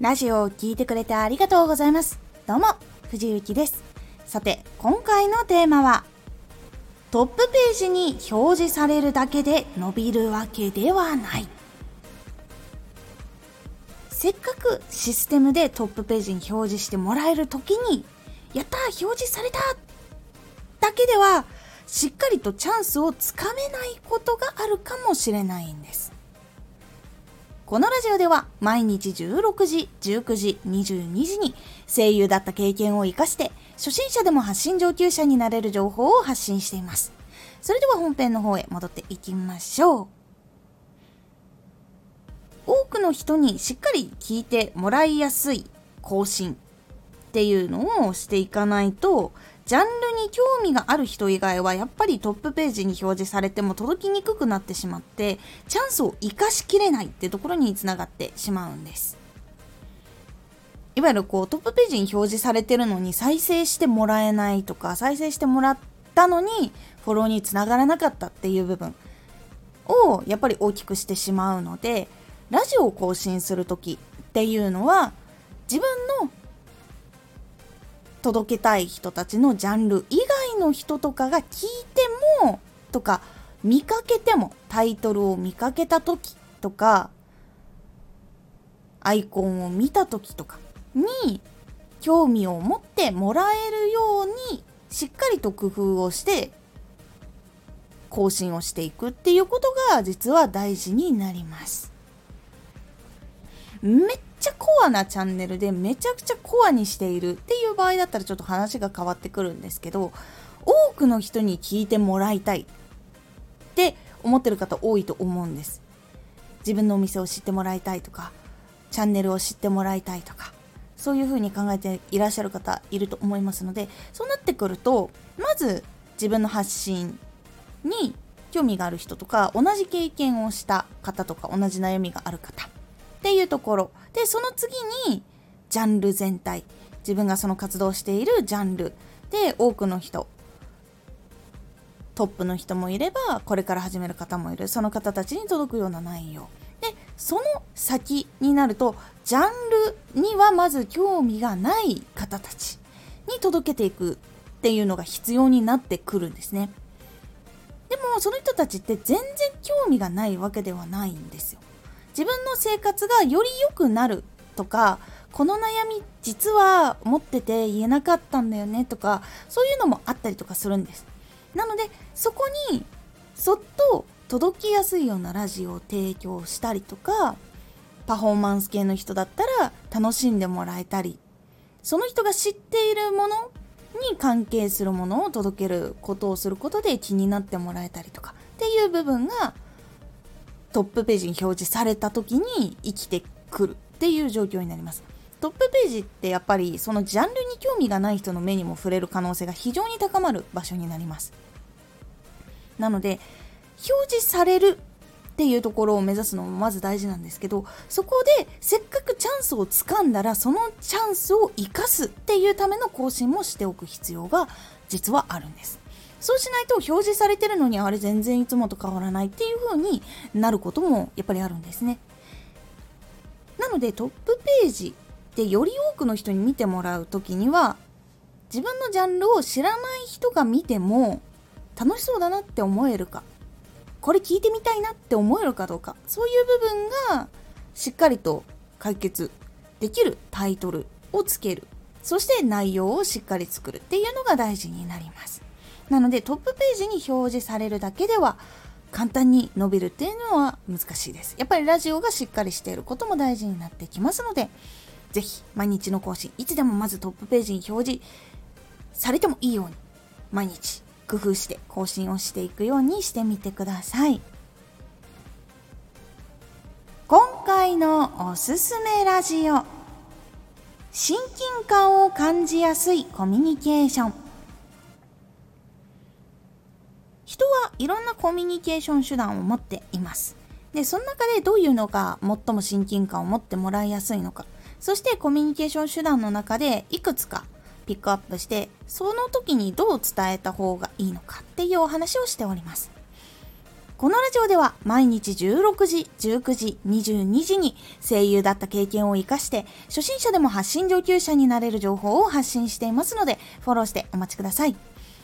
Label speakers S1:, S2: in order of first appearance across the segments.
S1: ラジオを聴いてくれてありがとうございます。どうも、藤幸です。さて、今回のテーマは、トップページに表示されるだけで伸びるわけではない。せっかくシステムでトップページに表示してもらえるときに、やったー表示されただけでは、しっかりとチャンスをつかめないことがあるかもしれないんです。このラジオでは毎日16時、19時、22時に声優だった経験を活かして初心者でも発信上級者になれる情報を発信しています。それでは本編の方へ戻っていきましょう。多くの人にしっかり聞いてもらいやすい更新っていうのをしていかないとジャンルに興味がある人以外はやっぱりトップページに表示されても届きにくくなってしまってチャンスを生かしきれないってところにつながってしまうんです。いわゆるこうトップページに表示されてるのに再生してもらえないとか再生してもらったのにフォローにつながらなかったっていう部分をやっぱり大きくしてしまうのでラジオを更新する時っていうのは自分の届けたい人たちのジャンル以外の人とかが聞いてもとか見かけてもタイトルを見かけた時とかアイコンを見た時とかに興味を持ってもらえるようにしっかりと工夫をして更新をしていくっていうことが実は大事になります。めっちゃコアなチャンネルでめちゃくちゃコアにしているっていう場合だったらちょっと話が変わってくるんですけど多くの人に聞いてもらいたいって思ってる方多いと思うんです。自分のお店を知ってもらいたいとかチャンネルを知ってもらいたいとかそういうふうに考えていらっしゃる方いると思いますのでそうなってくるとまず自分の発信に興味がある人とか同じ経験をした方とか同じ悩みがある方っていうところ。でその次にジャンル全体。自分がその活動しているジャンル。で多くの人。トップの人もいればこれから始める方もいる。その方たちに届くような内容。でその先になるとジャンルにはまず興味がない方たちに届けていくっていうのが必要になってくるんですね。でもその人たちって全然興味がないわけではないんですよ。自分の生活がより良くなるとかこの悩み実は持ってて言えなかったんだよねとかそういうのもあったりとかするんです。なのでそこにそっと届きやすいようなラジオを提供したりとかパフォーマンス系の人だったら楽しんでもらえたりその人が知っているものに関係するものを届けることをすることで気になってもらえたりとかっていう部分がトップページに表示された時に生きてくるっていう状況になります。トップページってやっぱりそのジャンルに興味がない人の目にも触れる可能性が非常に高まる場所になります。なので表示されるっていうところを目指すのもまず大事なんですけどそこでせっかくチャンスをつかんだらそのチャンスを生かすっていうための更新もしておく必要が実はあるんです。そうしないと表示されてるのにあれ全然いつもと変わらないっていう風になることもやっぱりあるんですね。なのでトップページでより多くの人に見てもらう時には自分のジャンルを知らない人が見ても楽しそうだなって思えるかこれ聞いてみたいなって思えるかどうかそういう部分がしっかりと解決できるタイトルをつける。そして内容をしっかり作るっていうのが大事になります。なのでトップページに表示されるだけでは簡単に伸びるっていうのは難しいです。やっぱりラジオがしっかりしていることも大事になってきますのでぜひ毎日の更新いつでもまずトップページに表示されてもいいように毎日工夫して更新をしていくようにしてみてください。今回のおすすめラジオ。親近感を感じやすいコミュニケーション人はいろんなコミュニケーション手段を持っています。でその中でどういうのが最も親近感を持ってもらいやすいのか。そしてコミュニケーション手段の中でいくつかピックアップしてその時にどう伝えた方がいいのかっていうお話をしております。このラジオでは毎日16時、19時、22時に声優だった経験を活かして初心者でも発信上級者になれる情報を発信していますのでフォローしてお待ちください。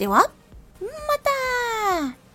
S1: では、また。